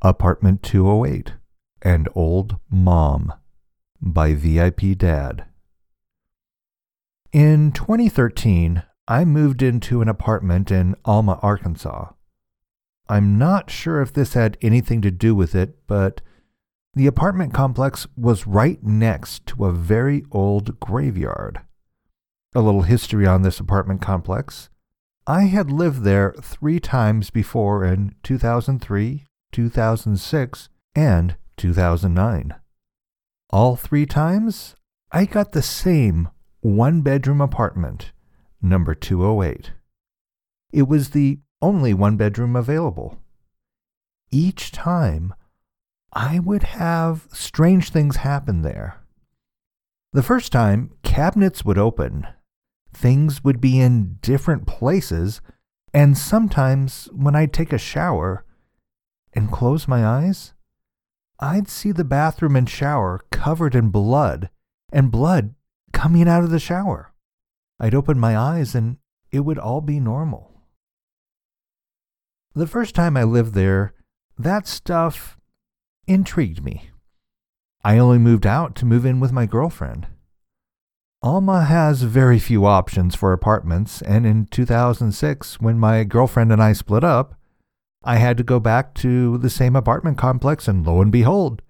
Apartment 208 and Old Mom by VIP Dad. In 2013, I moved into an apartment in Alma, Arkansas. I'm not sure if this had anything to do with it, but the apartment complex was right next to a very old graveyard. A little history on this apartment complex. I had lived there three times before in 2003, 2006, and 2009. All three times, I got the same one bedroom apartment, number 208. It was the only one bedroom available. Each time, I would have strange things happen there. The first time, cabinets would open, things would be in different places, and sometimes when I'd take a shower and close my eyes, I'd see the bathroom and shower covered in blood and blood coming out of the shower. I'd open my eyes and it would all be normal. The first time I lived there, that stuff intrigued me. I only moved out to move in with my girlfriend. Alma has very few options for apartments, and in 2006, when my girlfriend and I split up, I had to go back to the same apartment complex, and lo and behold,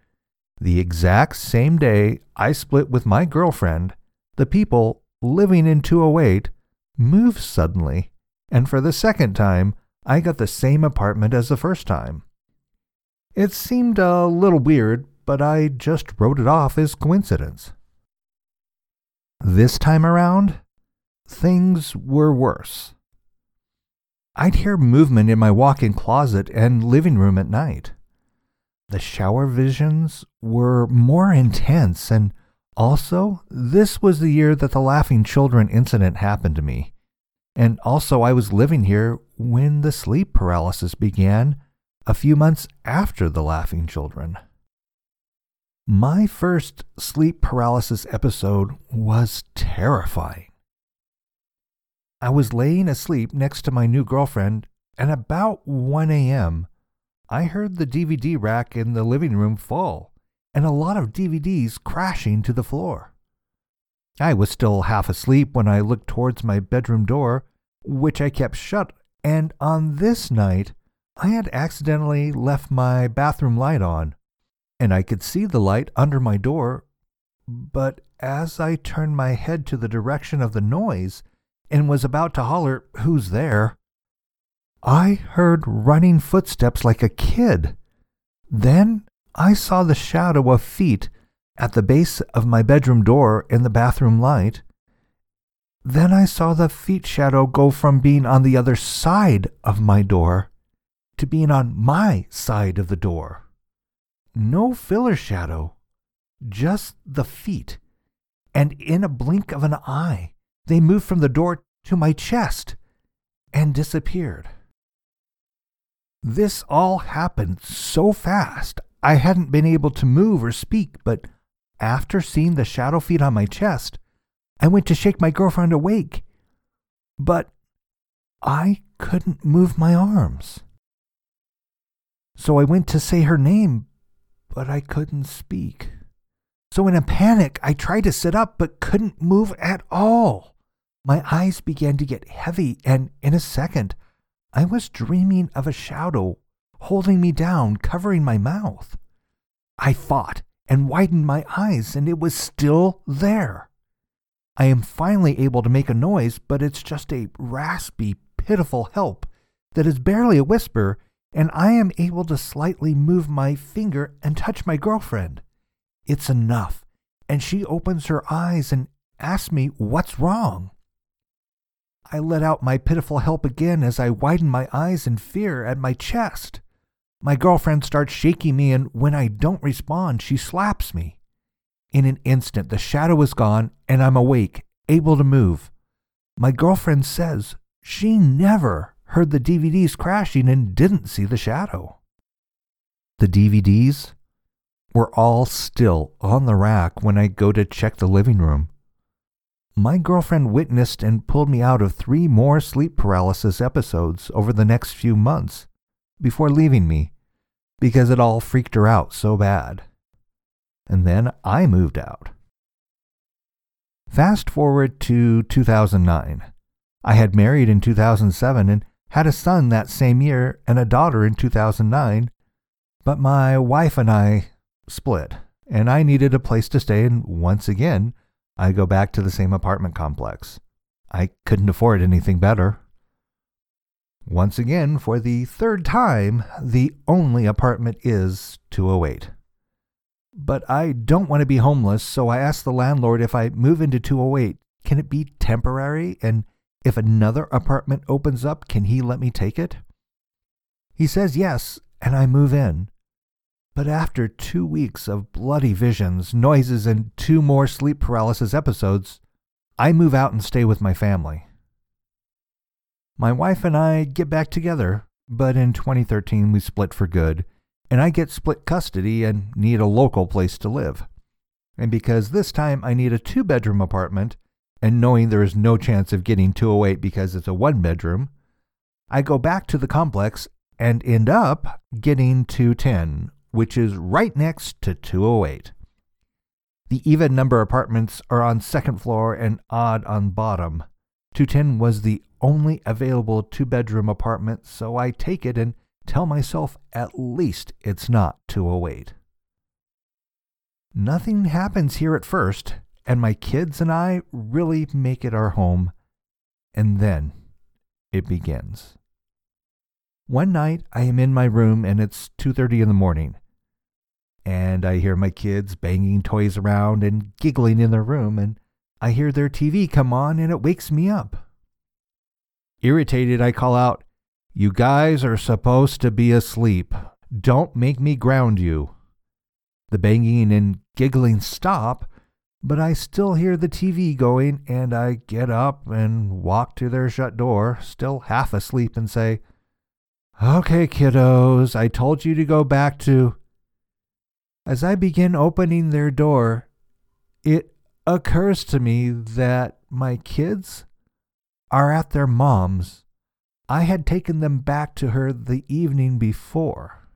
the exact same day I split with my girlfriend, the people living in 208 moved suddenly, and for the second time, I got the same apartment as the first time. It seemed a little weird, but I just wrote it off as coincidence. This time around, things were worse. I'd hear movement in my walk in closet and living room at night. The shower visions were more intense, and also, this was the year that the Laughing Children incident happened to me. And also, I was living here when the sleep paralysis began a few months after the Laughing Children. My first sleep paralysis episode was terrifying. I was laying asleep next to my new girlfriend, and about 1 a.m., I heard the DVD rack in the living room fall and a lot of DVDs crashing to the floor. I was still half asleep when I looked towards my bedroom door, which I kept shut, and on this night, I had accidentally left my bathroom light on and I could see the light under my door, but as I turned my head to the direction of the noise and was about to holler, Who's there? I heard running footsteps like a kid. Then I saw the shadow of feet at the base of my bedroom door in the bathroom light. Then I saw the feet shadow go from being on the other side of my door to being on my side of the door. No filler shadow, just the feet. And in a blink of an eye, they moved from the door to my chest and disappeared. This all happened so fast, I hadn't been able to move or speak, but after seeing the shadow feet on my chest, I went to shake my girlfriend awake. But I couldn't move my arms. So I went to say her name, but I couldn't speak. So, in a panic, I tried to sit up but couldn't move at all. My eyes began to get heavy, and in a second, I was dreaming of a shadow holding me down, covering my mouth. I fought and widened my eyes, and it was still there. I am finally able to make a noise, but it's just a raspy, pitiful help that is barely a whisper and I am able to slightly move my finger and touch my girlfriend. It's enough, and she opens her eyes and asks me what's wrong. I let out my pitiful help again as I widen my eyes in fear at my chest. My girlfriend starts shaking me, and when I don't respond, she slaps me. In an instant, the shadow is gone, and I'm awake, able to move. My girlfriend says she never heard the DVDs crashing and didn't see the shadow. The DVDs were all still on the rack when I go to check the living room. My girlfriend witnessed and pulled me out of three more sleep paralysis episodes over the next few months before leaving me, because it all freaked her out so bad. And then I moved out. Fast forward to 2009. I had married in 2007 and had a son that same year and a daughter in 2009, but my wife and I split, and I needed a place to stay, and once again, I go back to the same apartment complex. I couldn't afford anything better. Once again, for the third time, the only apartment is 208. But I don't want to be homeless, so I ask the landlord if I move into 208, can it be temporary? And if another apartment opens up, can he let me take it? He says yes, and I move in. But after two weeks of bloody visions, noises, and two more sleep paralysis episodes, I move out and stay with my family. My wife and I get back together, but in 2013 we split for good, and I get split custody and need a local place to live. And because this time I need a two bedroom apartment, and knowing there is no chance of getting 208 because it's a one bedroom, I go back to the complex and end up getting 210, which is right next to 208. The even number apartments are on second floor and odd on bottom. 210 was the only available two bedroom apartment, so I take it and tell myself at least it's not 208. Nothing happens here at first, and my kids and I really make it our home. And then it begins. One night I am in my room and it's 2:30 in the morning. And I hear my kids banging toys around and giggling in their room and I hear their TV come on and it wakes me up. Irritated, I call out, You guys are supposed to be asleep. Don't make me ground you. The banging and giggling stop, but I still hear the TV going, and I get up and walk to their shut door, still half asleep, and say, Okay, kiddos, I told you to go back to. As I begin opening their door, it occurs to me that my kids are at their mom's. I had taken them back to her the evening before.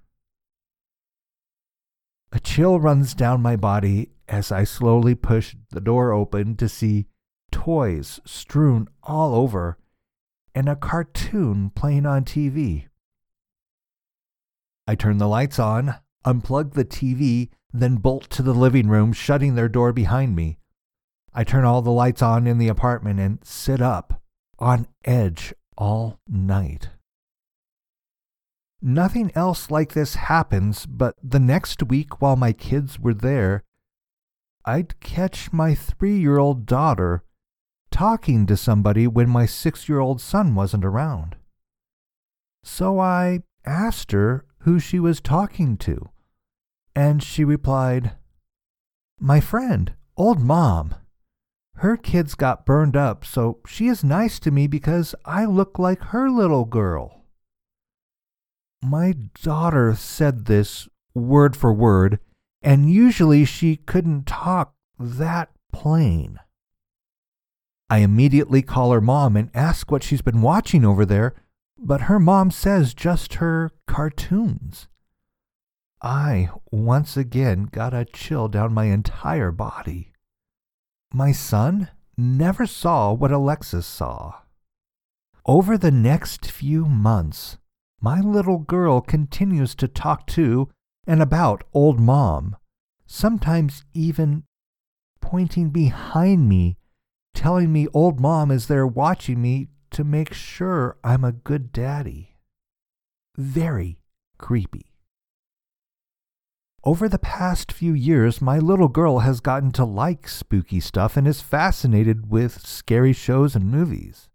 A chill runs down my body as I slowly push the door open to see toys strewn all over and a cartoon playing on TV. I turn the lights on, unplug the TV, then bolt to the living room, shutting their door behind me. I turn all the lights on in the apartment and sit up on edge all night. Nothing else like this happens, but the next week while my kids were there, I'd catch my three year old daughter talking to somebody when my six year old son wasn't around. So I asked her who she was talking to, and she replied, My friend, old mom. Her kids got burned up, so she is nice to me because I look like her little girl. My daughter said this word for word, and usually she couldn't talk that plain. I immediately call her mom and ask what she's been watching over there, but her mom says just her cartoons. I once again got a chill down my entire body. My son never saw what Alexis saw. Over the next few months, my little girl continues to talk to and about old mom, sometimes even pointing behind me, telling me old mom is there watching me to make sure I'm a good daddy. Very creepy. Over the past few years, my little girl has gotten to like spooky stuff and is fascinated with scary shows and movies.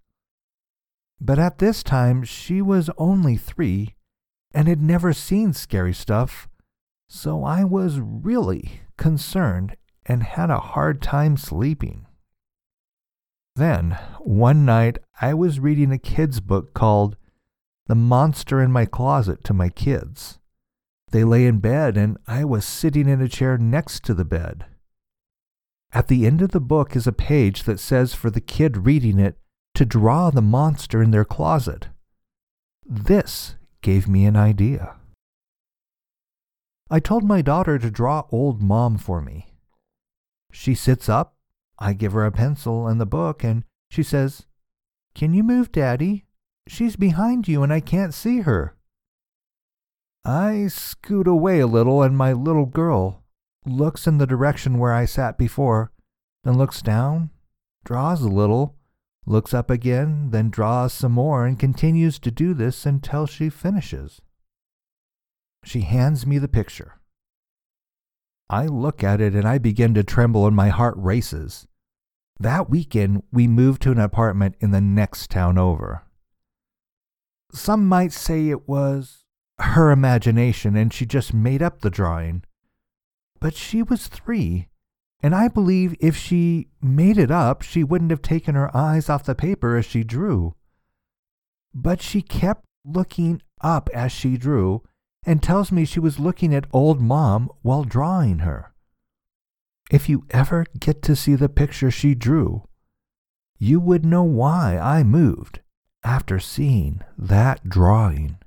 But at this time, she was only three and had never seen scary stuff, so I was really concerned and had a hard time sleeping. Then, one night, I was reading a kid's book called The Monster in My Closet to my kids. They lay in bed, and I was sitting in a chair next to the bed. At the end of the book is a page that says for the kid reading it to draw the monster in their closet. This gave me an idea. I told my daughter to draw old mom for me. She sits up, I give her a pencil and the book, and she says, Can you move, Daddy? She's behind you and I can't see her. I scoot away a little, and my little girl looks in the direction where I sat before, then looks down, draws a little, looks up again, then draws some more, and continues to do this until she finishes. She hands me the picture. I look at it and I begin to tremble and my heart races. That weekend, we moved to an apartment in the next town over. Some might say it was her imagination and she just made up the drawing. But she was three, and I believe if she made it up, she wouldn't have taken her eyes off the paper as she drew. But she kept looking up as she drew, and tells me she was looking at old mom while drawing her. If you ever get to see the picture she drew, you would know why I moved after seeing that drawing.